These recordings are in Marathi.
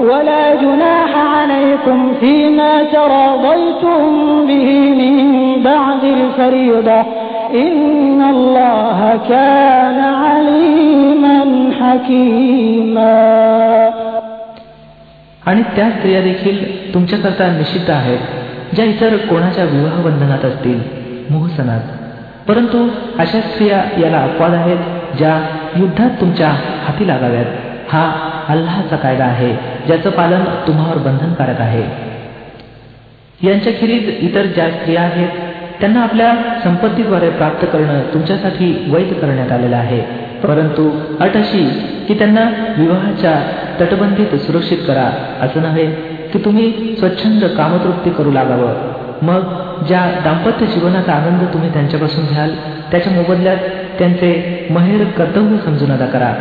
ولا جناح عليكم فيما تراضيتم به من بعد الفريضة إن الله كان عليما حكيما आणि त्या स्त्रिया देखील तुमच्याकरता निषिद्ध आहेत ज्या इतर कोणाच्या विवाह बंधनात असतील मोहसनात परंतु अशा स्त्रिया याला अपवाद आहेत ज्या युद्धात तुमच्या हाती लागाव्यात हा अल्लाचा कायदा आहे ज्याचं पालन तुम्हावर बंधनकारक आहे. यांच्याखेरीज इतर ज्या स्त्रिया आहेत त्यांना आपल्या संपत्तीद्वारे प्राप्त करणं तुमच्यासाठी वैध करण्यात आलेलं आहे. परंतु अट अशी की त्यांना विवाहाच्या तटबंदीत सुरक्षित करा. असं नव्हे की तुम्ही स्वच्छंद कामतृप्ती करू लागावं. मग ज्या दाम्पत्य जीवनाचा आनंद तुम्ही त्यांच्यापासून घ्याल त्याच्या मोबदल्यात त्यांचे महेर कर्तव्य समजून अदा करा.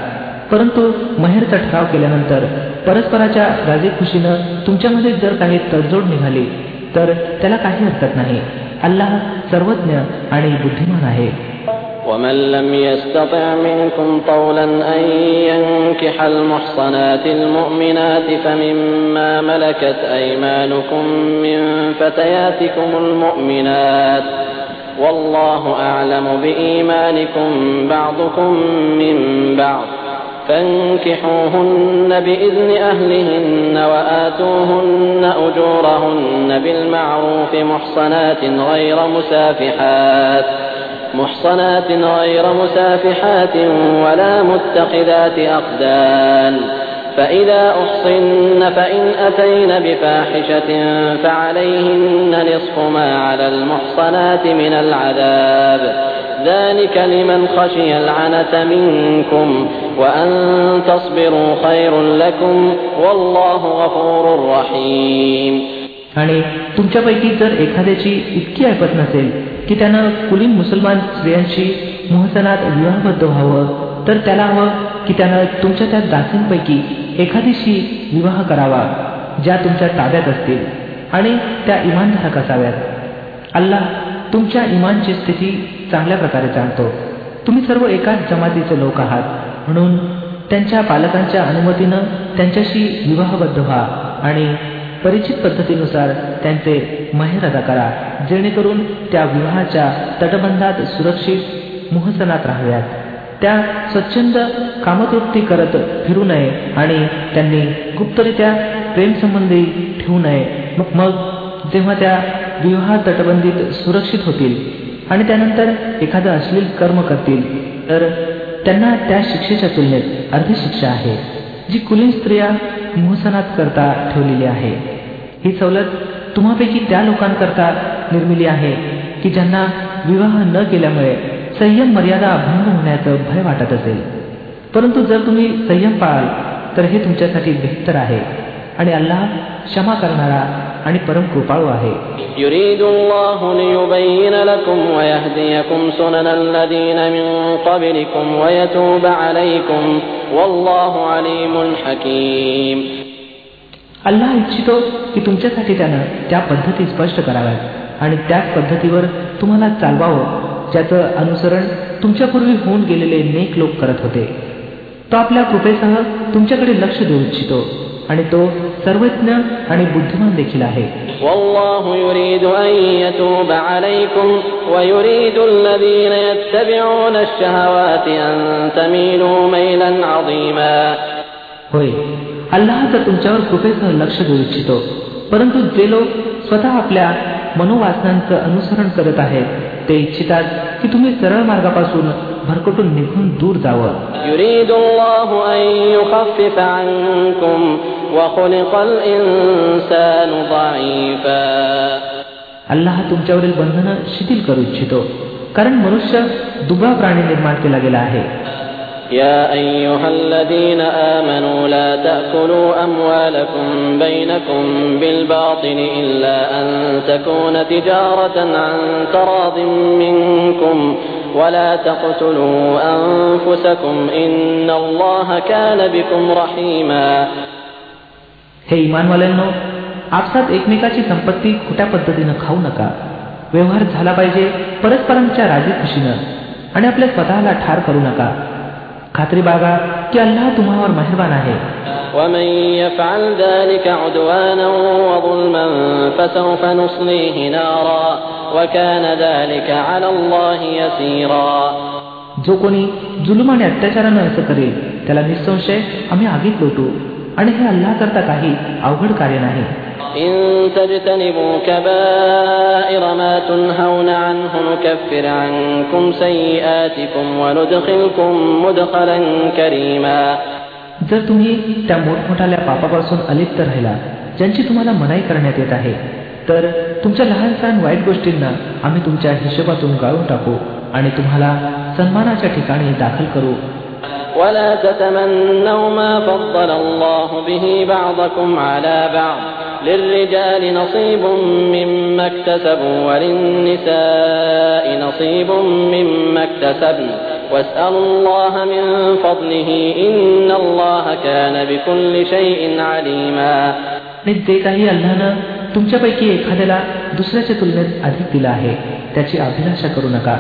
परंतु महेरचा ठराव केल्यानंतर परस्पराच्या राजी खुशीनं तुमच्यामध्ये जर काही तडजोड निघाली तर त्याला काही हरकत नाही अल्लाह सर्वज्ञ आणि बुद्धिमान आहे ومن لم يستطع منكم طولا أن ينكح المحصنات المؤمنات فمما ملكت أيمانكم من فتياتكم المؤمنات والله أعلم بإيمانكم بعضكم من بعض فانكحوهن بإذن أهلهن وآتوهن أجورهن بالمعروف محصنات غير مسافحات محصنات غير مسافحات ولا متخذات أقدان فإذا أحصن فإن أتين بفاحشة فعليهن نصف ما على المحصنات من العذاب ذلك لمن خشي العنة منكم وأن تصبروا خير لكم والله غفور رحيم आणि तुमच्यापैकी जर एखाद्याची इतकी ऐपत नसेल की त्यानं कुलीन मुसलमान स्त्रियांशी मोहसनात विवाहबद्ध व्हावं तर त्याला हवं की त्यानं तुमच्या त्या दासींपैकी एखादीशी विवाह करावा ज्या तुमच्या ताब्यात असतील आणि त्या इमानधारक असाव्यात अल्लाह तुमच्या इमानची स्थिती चांगल्या प्रकारे जाणतो. तुम्ही सर्व एकाच जमातीचे लोक आहात. म्हणून त्यांच्या पालकांच्या अनुमतीनं त्यांच्याशी विवाहबद्ध व्हा आणि परिचित पद्धतीनुसार त्यांचे महेर अदा करा जेणेकरून त्या विवाहाच्या तटबंधात सुरक्षित मोहसनात राहाव्यात. त्या स्वच्छंद कामतृप्ती करत फिरू नये आणि त्यांनी गुप्तरित्या प्रेमसंबंधी ठेवू नये. मग जेव्हा त्या विवाह तटबंदीत सुरक्षित होतील आणि त्यानंतर एखादं अश्लील कर्म करतील तर त्यांना त्या शिक्षेच्या तुलनेत अर्धी शिक्षा आहे जी कुलीन स्त्रिया मोहसनात करता ठेवलेली आहे. ही सवलत तुम्हापैकी त्या लोकांकरता निर्मिली आहे की ज्यांना विवाह न केल्यामुळे संयम मर्यादा अभंग होण्याचं भय वाटत असेल. परंतु जर तुम्ही संयम पाळाल तर हे तुमच्यासाठी बेहतर आहे आणि अल्लाह क्षमा करणारा आणि परम कृपाळू आहे يريد الله ليبين لكم ويهديكم سنن الذين من قبلكم ويتوب عليكم والله عليم حكيم अल्लाह इच्छितो की तुमच्यासाठी त्यानं त्या पद्धती स्पष्ट कराव्यात आणि त्याच पद्धतीवर तुम्हाला चालवावं ज्याचं अनुसरण तुमच्यापूर्वी होऊन गेलेले नेक लोक करत होते तो आपल्या कृपेसह तुमच्याकडे लक्ष देऊ इच्छितो आणि तो सर्वज्ञ आणि बुद्धिमान देखील आहे والله يريد أن يتوب عليكم ويريد الذين يتبعون الشهوات أن تميلوا ميلا عظيما होय अल्लाह तर तुमच्यावर कृपेसह लक्ष देऊ इच्छितो परंतु जे लोक स्वतः आपल्या मनोवासनांचं अनुसरण करत आहेत ते इच्छितात की तुम्ही सरळ मार्गापासून भरकटून निघून दूर जावं. अल्लाह तुमच्यावरील बंधनं शिथिल करू इच्छितो. कारण मनुष्य दुबळा प्राणी निर्माण केला गेला आहे. يا أيها الذين آمنوا لا تأكلوا أموالكم بينكم بالباطل إلا أن تكون تجارة عن تراض منكم ولا تقتلوا أنفسكم إن الله كان بكم رحيما हे इमानवाल्यांनो आपसात एकमेकाची संपत्ती खोट्या पद्धतीनं खाऊ नका व्यवहार झाला पाहिजे परस्परांच्या राजी खुशीनं आणि आपल्या स्वतःला ठार करू नका खात्री बागा की अल्लाह तुम्हावर मेहरबान आहे ومن يفعل ذلك عدوانا وظلما فسوف نصليه نارا وكان ذلك على الله يسيرا जो कोणी जुलूम आणि अत्याचारानं असं करेल त्याला निसंशय आम्ही आगीत लोटू आणि हे अल्लाह करता काही अवघड कार्य नाही إن تجتنبوا كبائر ما تنهون عنه نكفر عنكم سيئاتكم وندخلكم مدخلا كريما जर तुम्ही त्या मोठमोठाल्या पापापासून अलिप्त राहिला ज्यांची तुम्हाला मनाई करण्यात येत आहे तर तुमच्या लहान सहान वाईट गोष्टींना आम्ही तुमच्या हिशोबातून गाळून टाकू आणि तुम्हाला सन्मानाच्या ठिकाणी दाखल करू ولا تتمنوا ما فضل الله به بعضكم على بعض للرجال نصيب مما اكتسبوا وللنساء نصيب مما اكتسبن واسألوا الله من فضله إن الله كان بكل شيء عليما आणि जे काही अल्लानं तुमच्यापैकी एखाद्याला दुसऱ्याच्या तुलनेत अधिक दिलं आहे त्याची अभिलाषा करू नका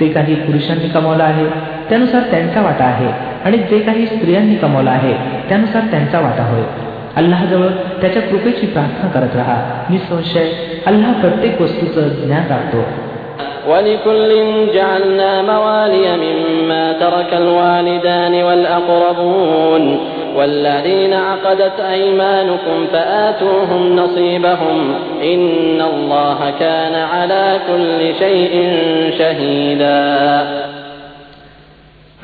जे काही पुरुषांनी कमावलं आहे त्यानुसार त्यांचा वाटा आहे आणि जे काही स्त्रियांनी कमावलं आहे त्यानुसार त्यांचा वाटा होय अल्लाजवळ त्याच्या कृपेची प्रार्थना करत राहा निसंशय अल्लाह प्रत्येक वस्तूचं ज्ञान राखतो ولكل جعلنا موالي مما ترك الوالدان والأقربون والذين عقدت أيمانكم فآتوهم نصيبهم إن الله كان على كل شيء شهيدا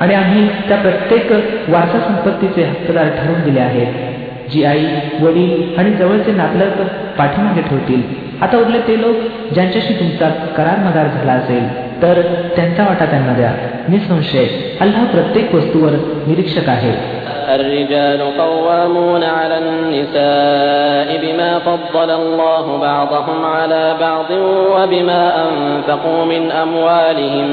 आणि आम्ही त्या प्रत्येक वारसा संपत्तीचे हक्कदार ठरवून दिले आहेत जी आई वडील आणि जवळचे नातलग पाठीमागे ठेवतील आता उरले ते लोक ज्यांच्याशी तुमचा करार मदार झाला असेल तर त्यांचा वाटा त्यांना द्या निसंशय अल्लाह प्रत्येक वस्तूवर निरीक्षक आहे الرجال قوامون على النساء بما فضل الله بعضهم على بعض وبما أنفقوا من أموالهم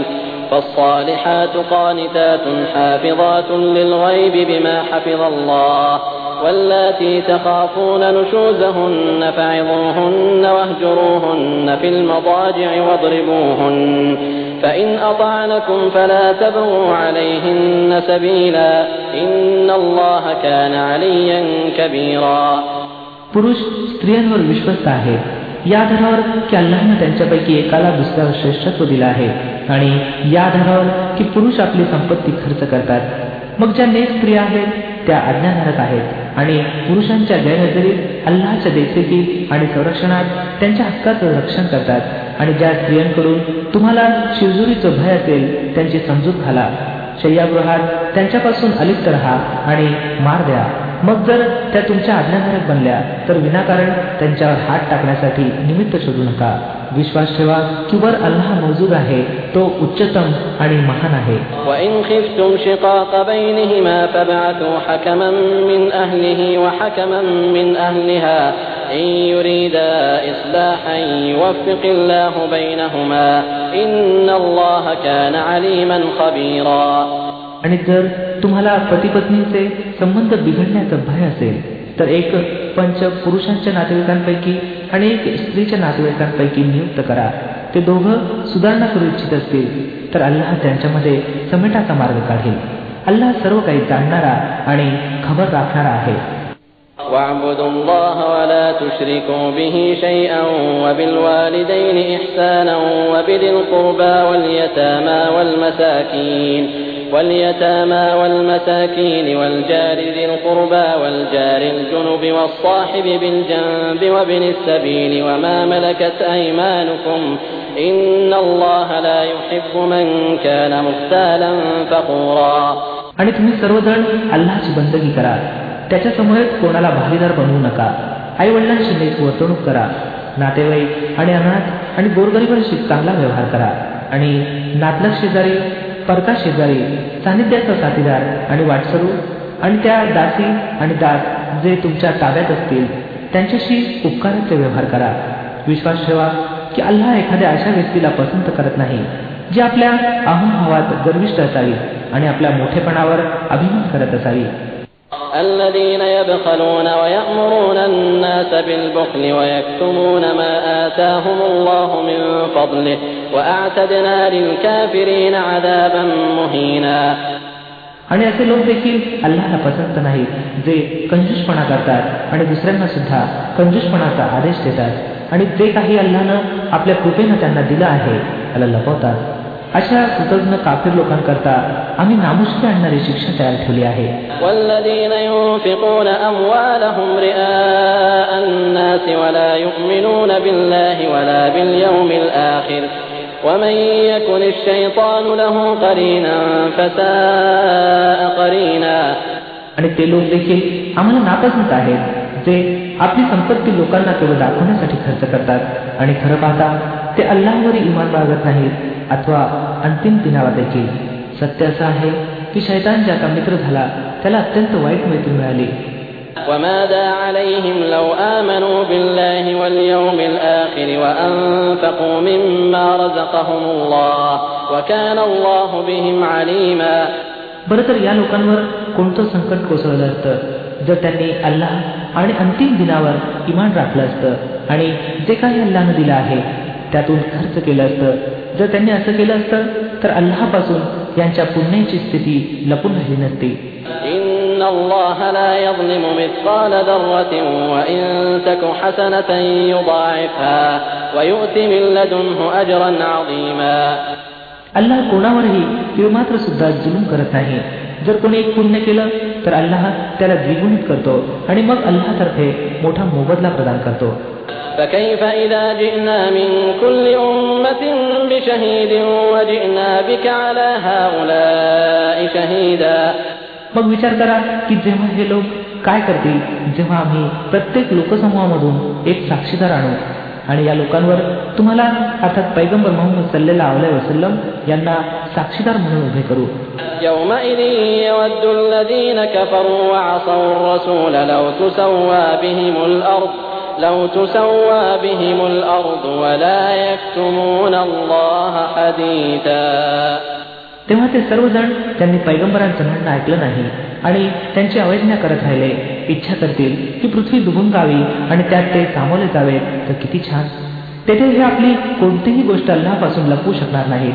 فالصالحات قانتات حافظات للغيب بما حفظ الله واللاتي تخافون نشوزهن فعظوهن واهجروهن في المضاجع واضربوهن فإن أطعنكم فلا تبغوا عليهن سبيلا إن الله كان عليا كبيرا पुरुष स्त्रियांवर विश्वस्त आहे या आधारावर की अल्लाहनं त्यांच्यापैकी एकाला दुसऱ्यावर श्रेष्ठत्व दिलं आहे आणि या आधारावर की पुरुष आपली संपत्ती खर्च करतात. मग ज्या नेक स्त्रिया आहेत त्या आज्ञाधारक आहेत आणि पुरुषांच्या गैरहजेरीत अल्लाच्या देखरेखी आणि संरक्षणात त्यांच्या हक्काचं रक्षण करतात. आणि ज्या स्त्रियांकडून तुम्हाला शिवजुरीचं भय असेल त्यांची समजूत घाला. शय्यागृहात त्यांच्यापासून अलिप्त राहा आणि मार द्या. मग जर त्या तुमच्या आज्ञाधारक बनल्या तर विनाकारण त्यांच्यावर हात टाकण्यासाठी निमित्त शोधू नका विश्वास ठेवा की वर अल्लाह मौजूद आहे तो उच्चतम आणि महान आहे وإن خفتم شقاق بينهما فابعثوا حكما من أهله وحكما من أهلها إن يريدا إصلاحا يوفق الله بينهما إن الله كان عليما خبيرا आणि जर तुम्हाला पती पत्नीचे संबंध बिघडण्याचा भय असेल तर एक पंच पुरुषांच्या नातेवाईकांपैकी आणि एक स्त्रीच्या नातेवाईकांपैकी नियुक्त करा ते दोघं सुधारणा करू इच्छित असतील तर अल्लाह त्यांच्यामध्ये समेटाचा मार्ग काढेल अल्लाह सर्व काही जाणणारा आणि खबर राखणारा आहे واعبدوا الله ولا تشركوا به شيئا وبالوالدين إحسانا وبذي القربى واليتامى والمساكين واليتامى والمساكين والجار ذي القربى والجار الجنب والصاحب بالجنب وابن السبيل وما ملكت أيمانكم إن الله لا يحب من كان مختالا فخورا आणि तुम्ही सर्वजण अल्लाची बंदगी करा त्याच्या समोरच कोणाला भागीदार बनवू नका आई वडिलांशी नीट वर्तणूक करा नातेवाईक आणि अनाथ आणि गोरगरिबांशी चांगला व्यवहार करा आणि नातलग शेजारी परका शेजारी सानिध्याचा साथीदार आणि वाटसरू आणि त्या दासी आणि दास जे तुमच्या ताब्यात असतील त्यांच्याशी उपकाराचे व्यवहार करा. विश्वास ठेवा की अल्लाह एखाद्या अशा व्यक्तीला पसंत करत नाही जी आपल्या अहमभावात गर्विष्ट असावी आणि आपल्या मोठेपणावर अभिमान करत असावी. الذين يبخلون ويأمرون الناس بالبخل ويكتمون ما آتاهم الله من فضله وأعتدنا للكافرين عذابا مهينا आणि असे लोक देखील अल्लाला पसंत नाहीत जे कंजूसपणा करतात आणि दुसऱ्यांना सुद्धा कंजूसपणाचा आदेश देतात आणि जे काही अल्लानं आपल्या कृपेनं त्यांना दिलं आहे त्याला लपवतात अशा कृतज्ञ काफीर लोकांकरता आम्ही नामुष्की आणणारी शिक्षा तयार ठेवली आहे والذين ينفقون أموالهم رئاء الناس ولا يؤمنون بالله ولا باليوم الآخر ومن يكن الشيطان له قرينا فساء قرينا आणि ते लोक देखील आम्हाला नापसंत आहेत जे आपली संपत्ती लोकांना केवळ दाखवण्यासाठी खर्च करतात आणि खरं पाहता ते अल्लाहवर इमान बाळगत नाहीत अथवा अंतिम दिनावर देखील सत्य असं आहे की शैतान ज्याचा मित्र झाला त्याला अत्यंत वाईट मैत्री मिळाली وماذا عليهم لو آمنوا بالله واليوم الآخر وأنفقوا مما رزقهم الله وكان الله بهم عليما बरं तर या लोकांवर कोणतं संकट कोसळलं असतं जर त्यांनी अल्लाह आणि अंतिम दिनावर इमान राखलं असतं आणि जे काही अल्लानं दिलं आहे त्यातून खर्च केलं असतं जर त्यांनी असं केलं असतं तर अल्लापासून यांच्या पुण्याची स्थिती लपून राहिली नसती. अल्लाह कोणावरही तिळमात्र सुद्धा जुलूम करत नाही. जर कोणी एक पुण्य केलं तर अल्लाह त्याला द्विगुणित करतो आणि मग अल्लातर्फे मोठा मोबदला प्रदान करतो فكيف إذا جئنا من كل أمة بشهيد وجئنا بك على هؤلاء شهيدا मग विचार करा की जेव्हा हे लोक काय करतील जेव्हा आम्ही प्रत्येक लोकसमूहामधून एक साक्षीदार आणू आणि या लोकांवर तुम्हाला अर्थात पैगंबर मोहम्मद सल्लेला अवलय वसलम यांना साक्षीदार म्हणून उभे करू. तेव्हा ते सर्वजण त्यांनी पैगंबरांचं म्हणणं ऐकलं नाही. आणि त्यांची अवैज्ञा करत राहिले. इच्छा करतील की पृथ्वी दुबून गावी आणि त्यात ते सामोरे जावे तर किती छान. तेथे हे आपली कोणतीही गोष्ट अल्लापासून लपवू शकणार नाहीत.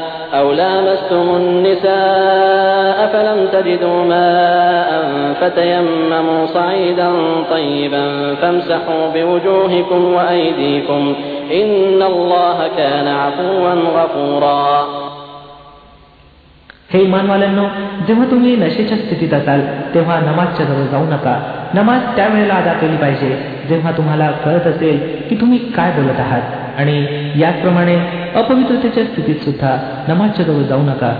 أو لامستم النساء فلم تجدوا ماء فتيمموا صعيدا طيبا فامسحوا بوجوهكم وأيديكم إن الله كان عفوا غفورا हे इमानवाल्यांनो जेव्हा तुम्ही नशेच्या स्थितीत असाल तेव्हा नमाजच्या जवळ जाऊ नका नमाज त्यावेळेला अदा केली पाहिजे जेव्हा तुम्हाला कळत असेल की तुम्ही काय बोलत आहात आणि याचप्रमाणे अपवित्रतेच्या स्थितीत सुद्धा नमाजच्या जवळ जाऊ नका.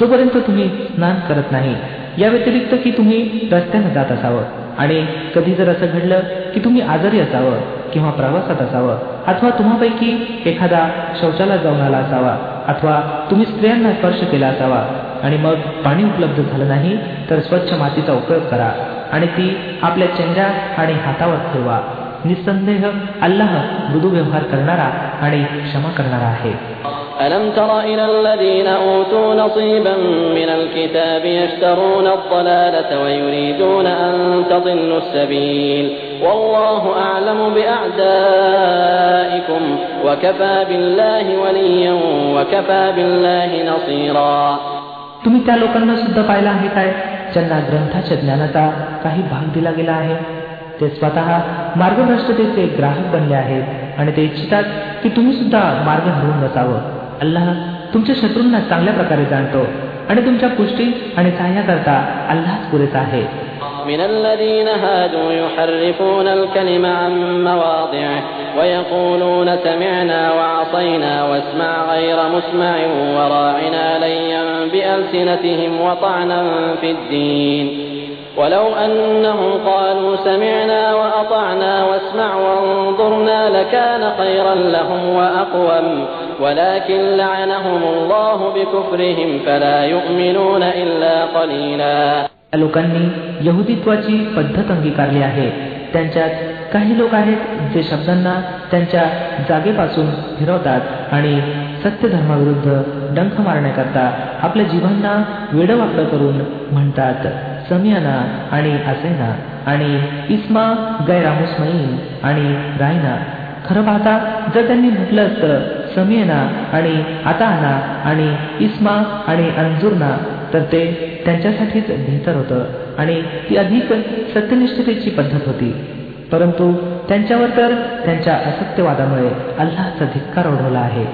जोपर्यंत तुम्ही स्नान करत नाही या व्यतिरिक्त की तुम्ही रस्त्यानं जात असावं आणि कधी जर असं घडलं की तुम्ही आजारी असावं किंवा प्रवासात असावं अथवा तुम्हापैकी एखादा शौचालयात जाऊन आला असावा अथवा तुम्ही स्त्रियांना स्पर्श केला असावा आणि मग पाणी उपलब्ध झालं नाही तर स्वच्छ मातीचा उपयोग करा आणि ती आपल्या चेहऱ्या आणि हातावर ठेवा. निसंदेह अल्लाह मृदू व्यवहार करणारा आणि क्षमा करणारा आहे ألم تر إلى الذين أوتوا نصيبا من الكتاب يشترون الضلالة ويريدون أن تضلوا السبيل والله أعلم بأعدائكم وكفى بالله وليا وكفى بالله نصيرا तुम्ही त्या लोकांना सुद्धा पाहिलं आहे काय ज्यांना ग्रंथाच्या ज्ञानाचा काही भाग दिला गेला आहे ते स्वतः मार्गभ्रष्टतेचे ग्राहक बनले आहेत आणि ते इच्छितात की तुम्ही सुद्धा मार्ग हरवून बसावं अल्लाह तुमच्या शत्रूंना चांगल्या प्रकारे जाणतो आणि तुमच्या पुष्टी आणि सहाय्याकरता अल्लाच पुरेसा आहे من الذين هادوا يحرفون الكلم عن مواضعه ويقولون سمعنا وعصينا واسمع غير مسمع وراعنا ليا بألسنتهم وطعنا في الدين ولو أنهم قالوا سمعنا وأطعنا واسمع وانظرنا لكان خيرا لهم وأقوم ولكن لعنهم الله بكفرهم فلا يؤمنون إلا قليلا या लोकांनी यहुदित्वाची पद्धत अंगीकारली आहे त्यांच्यात काही लोक आहेत जे शब्दांना त्यांच्या जागेपासून फिरवतात आणि सत्य धर्माविरुद्ध डंख मारण्याकरता आपल्या जीवांना वेडवाकडं करून म्हणतात समियाना आणि असेना आणि इस्मा गैरामुस्मईन आणि रायना. खरं पाहता जर त्यांनी म्हटलं असतं समियना आणि आताना आणि इस्मा आणि अंजुरना तर ते त्यांच्यासाठीच बेहतर होतं आणि ती अधिक सत्यनिष्ठतेची पद्धत होती. परंतु त्यांच्यावर तर त्यांच्या असत्यवादामुळे अल्लाचा धिक्कार ओढवला आहे.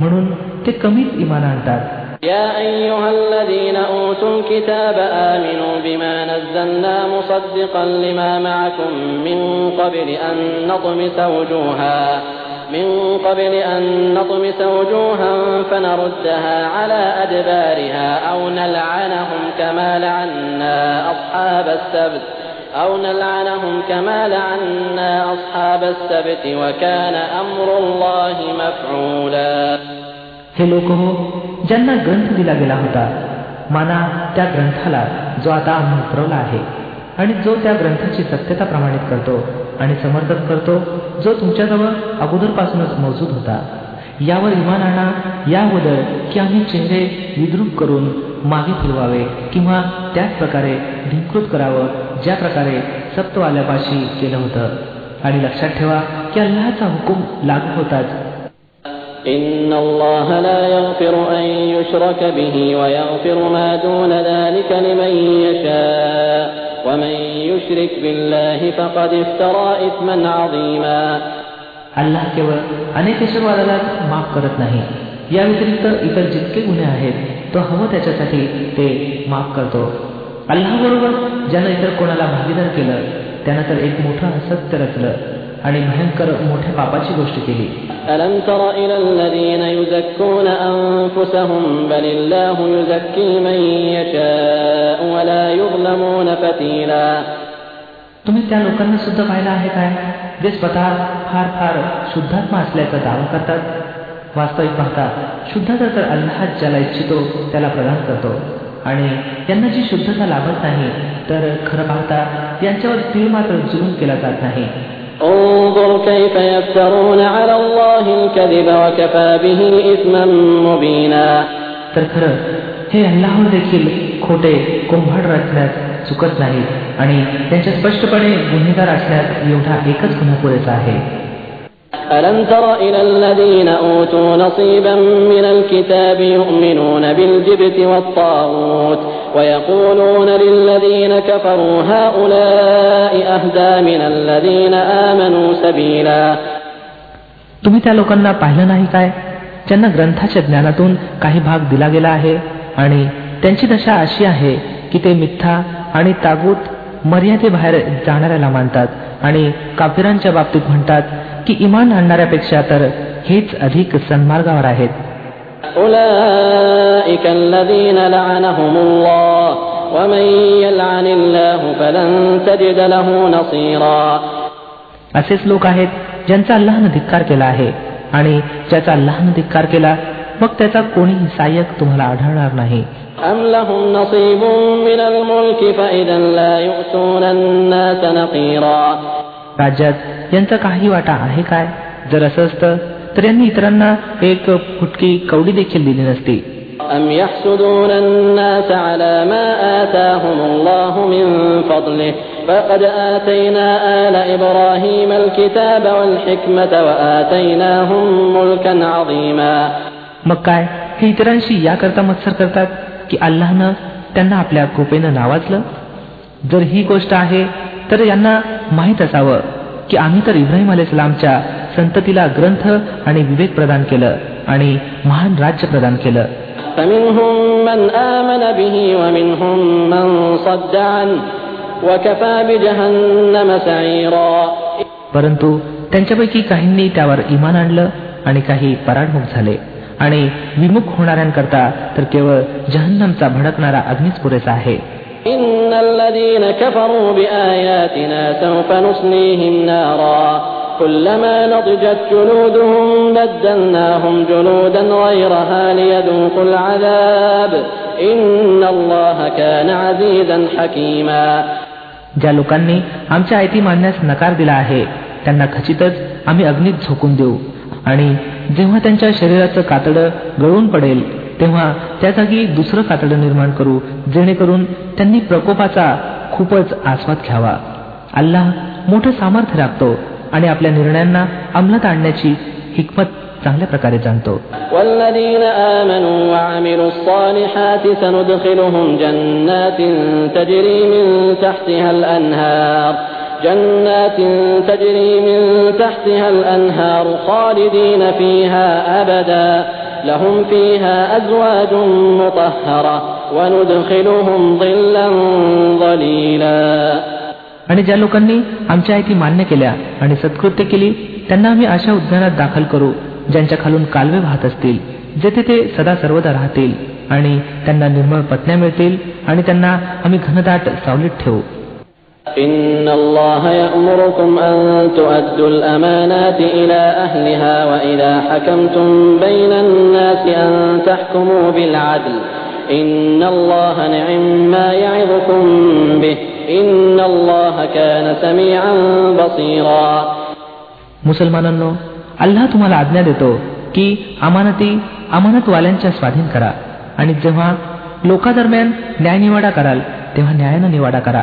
म्हणून ते कमीच इमान आणतात. يا أيها الذين أوتوا الكتاب آمنوا بما نزلنا مصدقا لما معكم من قبل أن نطمس وجوها من قبل أن نطمس وجوها فنردها على أدبارها أو نلعنهم كما لعنا أصحاب السبت أو نلعنهم كما لعنا أصحاب السبت وكان أمر الله مفعولا हे लोक हो ज्यांना ग्रंथ दिला गेला होता माना त्या ग्रंथाला जो आता आम्ही उतरवला आहे आणि जो त्या ग्रंथाची सत्यता प्रमाणित करतो आणि समर्थन करतो जो तुमच्याजवळ अगोदरपासूनच मौजूद होता. यावर इमान आणा या अगोदर की आम्ही चेहरे विद्रूप करून मागे फिरवावे किंवा त्याच प्रकारे धिंकृत करावं ज्या प्रकारे सप्तवाल्यापाशी केलं होतं. आणि लक्षात ठेवा की अल्लाचा हुकूम लागू होताच إن الله لا يغفر أن يشرك به ويغفر ما دون ذلك لمن يشاء ومن يشرك بالله فقد افترى إثما عظيما अल्लाह केवळ अनेकेश्वरवादाला माफ करत नाही या व्यतिरिक्त इतर जितके गुन्हे आहेत तो हवं त्याच्यासाठी ते माफ करतो अल्लाबरोबर ज्यानं इतर कोणाला भागीदार केलं त्यानं तर एक मोठं असत्य रचलं आणि भयंकर मोठ्या पापाची गोष्ट केली ألم تر إلى الذين يزكون أنفسهم بل الله يزكي من يشاء ولا يظلمون فتيلا तुम्ही त्या लोकांना सुद्धा पाहिलं आहे काय जे स्वतः फार फार शुद्धात्मा असल्याचा दावा करतात वास्तविक पाहता शुद्धता तर अल्लाह ज्याला इच्छितो त्याला प्रदान करतो आणि यांना जी शुद्धता लाभत नाही तर खरं पाहता यांच्यावर तीळ मात्र जुलूम केला जात नाही انظر كيف يفترون على الله الكذب وكفى به إثما مبينا तर खरं हे अल्लाहवर देखील खोटे कुंभाड रचण्यात चुकत नाही आणि त्यांच्या स्पष्टपणे गुन्हेगार असण्यात एवढा एकच गुन्हा पुरेसा आहे ألم تر إلى الذين أوتوا نصيبا من الكتاب يؤمنون بالجبت والطاغوت ويقولون للذين كفروا هؤلاء أهدى من الذين آمنوا سبيلا तुम्ही त्या लोकांना पाहिलं नाही काय ज्यांना ग्रंथाच्या ज्ञानातून काही भाग दिला गेला आहे आणि त्यांची दशा अशी आहे की ते मिथ्या आणि तागूत मर्यादेबाहेर जाणाऱ्याला मानतात आणि काफिरांच्या बाबतीत म्हणतात की इमान आणणाऱ्यापेक्षा तर हेच अधिक सन्मार्गावर आहेत. असेच लोक आहेत ज्यांचा अल्लाहनं धिक्कार केला आहे आणि ज्याचा अल्लाहनं धिक्कार केला मग त्याचा कोणीही सहाय्यक तुम्हाला आढळणार नाही أم لهم نصيب من الملك فإذا لا يؤتون الناس نقيرا राज्यात यांचा काही वाटा आहे काय जर असं असतं तर यांनी इतरांना एक फुटकी कवडी देखील दिली नसती أم يحسدون الناس على ما آتاهم الله من فضله فقد آتينا آل إبراهيم الكتاب والحكمة وآتيناهم ملكا عظيما मग काय? हे इतरांशी याकरता मत्सर करतात की अल्लानं त्यांना आपल्या कृपेनं नावाजलं? जर ही गोष्ट आहे तर यांना माहीत असावं की आम्ही तर इब्राहिम अलेसलामच्या संततीला ग्रंथ आणि विवेक प्रदान केलं आणि महान राज्य प्रदान केलं. परंतु त्यांच्यापैकी काहींनी त्यावर इमान आणलं आणि काही पराडमुख झाले. आणि विमुख होणाऱ्यांकरता तर केवळ जहन्नमचा भडकणारा अग्निच पुरेसा आहे إن الذين كفروا بآياتنا سوف نصليهم نارا كلما نضجت جلودهم بدلناهم جلودا غيرها ليذوقوا العذاب إن الله كان عزيزا حكيما ज्या लोकांनी आमच्या आयती मानण्यास नकार दिला आहे त्यांना खचितच आम्ही अग्नीत झोकून देऊ आणि जेव्हा त्यांच्या शरीराचं कातडं गळून पडेल तेव्हा त्या जागी दुसरं कातडं निर्माण करू जेणेकरून त्यांनी प्रकोपाचा खूपच आस्वाद घ्यावा अल्लाह मोठं सामर्थ्य राखतो आणि आपल्या निर्णयांना अंमलात आणण्याची हिकमत चांगल्या प्रकारे जाणतो والذين آمنوا وعملوا الصالحات سندخلهم جنات تجري من تحتها الأنهار جنات تجري من تحتها الأنهار خالدين فيها أبدا لهم فيها أزواج مطهرة وندخلهم ظلا ظليلا आणि ज्या लोकांनी आमच्या आयती मान्य केल्या आणि सत्कृत्य केली त्यांना आम्ही अशा उद्यानात दाखल करू ज्यांच्या खालून कालवे वाहत असतील जेथे ते सदा सर्वदा राहतील आणि त्यांना निर्मळ पत्न्या मिळतील आणि त्यांना आम्ही घनदाट सावलीत ठेवू إن الله يأمركم أن تؤدوا الأمانات إلى أهلها وإذا حكمتم بين الناس أن تحكموا بالعدل إن الله نعم ما يعظكم به إن الله كان سميعا بصيرا مسلمانانو अल्लाह तुम्हाला आज्ञा देतो की अमानती अमानतवाल्यांच्या स्वाधीन करा आणि जेव्हा लोकादरम्यान न्यायनिवाडा कराल तेव्हा न्यायानं निवाडा करा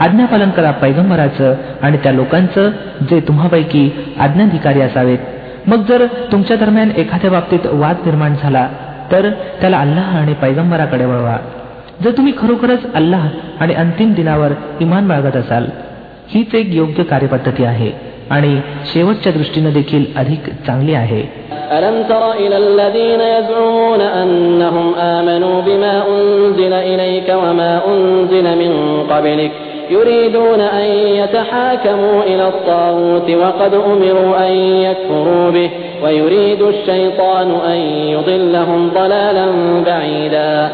आज्ञापालन करा पैगंबराचं आणि त्या लोकांचं जे तुम्हापैकी आज्ञाधिकारी असावेत मग जर तुमच्या दरम्यान एखाद्या बाबतीत वाद निर्माण झाला तर त्याला अल्लाह आणि पैगंबराकडे वळवा जर तुम्ही खरोखरच अल्लाह आणि अंतिम दिनावर इमान बाळगत असाल हीच एक योग्य कार्यपद्धती आहे आणि शेवटच्या दृष्टीनं देखील अधिक चांगली आहे ألم تر إلى الذين يزعمون أنهم آمنوا بما أنزل إليك وما أنزل من قبلك يريدون أن يتحاكموا إلى الطاغوت وقد أمروا أن يكفروا به ويريد الشيطان أن يضلهم ضلالا بعيدا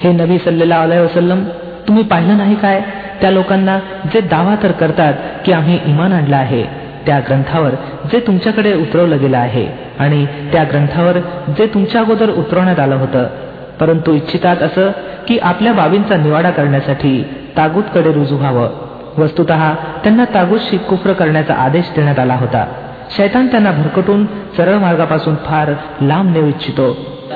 हे नबी सल्लेला अलैहि वसल्लम तुम्ही पाहिलं नाही काय त्या लोकांना जे दावा तर करतात की आम्ही इमान आणलं आहे त्या ग्रंथावर जे तुमच्याकडे उतरवलं गेलं आहे आणि त्या ग्रंथावर जे तुमच्या अगोदर उतरवण्यात आलं होतं परंतु इच्छितात असं की आपल्या बाबींचा निवाडा करण्यासाठी तागूतकडे रुजू व्हावं वस्तुत त्यांना तागूतशी कुफ्र करण्याचा आदेश देण्यात आला होता शैतान त्यांना भरकटून सरळ मार्गापासून फार लांब नेऊ इच्छितो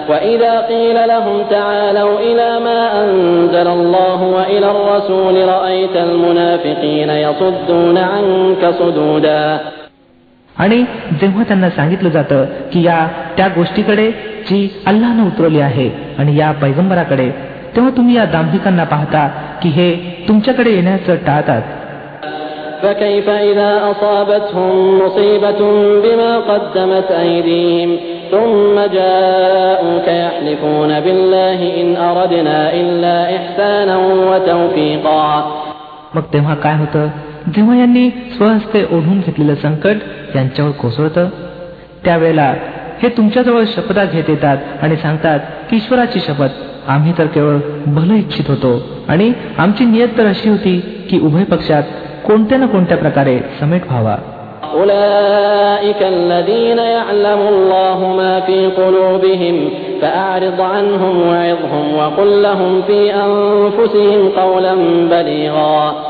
وإذا قيل لهم تعالوا إلى ما أنزل الله وإلى الرسول رأيت المنافقين يصدون عنك صدودا आणि जेव्हा त्यांना सांगितलं जातं की या त्या गोष्टीकडे जी अल्लानं उतरवली आहे आणि या पैगंबराकडे तेव्हा तुम्ही या दांभिकांना पाहता की हे तुमच्याकडे येण्याचं टाळतात فكيف إذا أصابتهم مصيبة بما قدمت أيديهم ثم جاءوك يحلفون بالله إن أردنا إلا إحسانا وتوفيقا मग तेव्हा काय होतं जेव्हा यांनी स्वहस्ते ओढून घेतलेलं संकट यांच्यावर कोसळतं त्यावेळेला हे तुमच्याजवळ शपथा घेत येतात आणि सांगतात की ईश्वराची शपथ आम्ही तर केवळ भलं इच्छित होतो आणि आमची नियत तर अशी होती की उभय पक्षात कोणत्या ना कोणत्या प्रकारे समेट व्हावा أولئك الذين يعلم الله ما في قلوبهم فأعرض عنهم وعظهم وقل لهم في أنفسهم قولا بليغا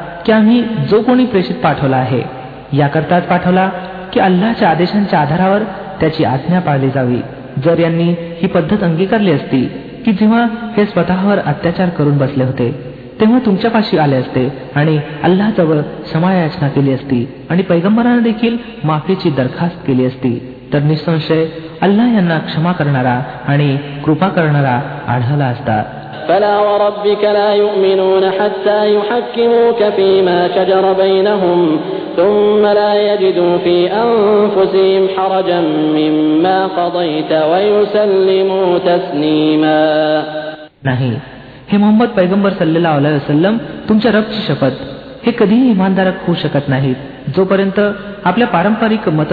की आम्ही जो कोणी प्रेषित पाठवला आहे याकरताच पाठवला की अल्लाच्या आदेशांच्या आधारावर त्याची आज्ञा पाळली जावी. जर यांनी ही पद्धत अंगीकारली असती की जेव्हा हे स्वतःवर अत्याचार करून बसले होते तेव्हा तुमच्यापाशी आले असते आणि अल्लाजवळ क्षमायाचना केली असती आणि पैगंबरानं देखील माफीची दरखास्त केली असती तर निसंशय अल्लाह यांना क्षमा करणारा आणि कृपा करणारा आढळला असता. فلا وربك لا يؤمنون حتى يحكموك فيما شجر بينهم ثم لا يجدوا في أنفسهم حرجا مما قضيت ويسلموا تسليما नाही हे मोहम्मद पैगंबर सल्लेला वसल्लम तुमच्या रबची शपथ हे कधीही इमानदारक होऊ शकत नाहीत जोपर्यंत आपल्या पारंपरिक मत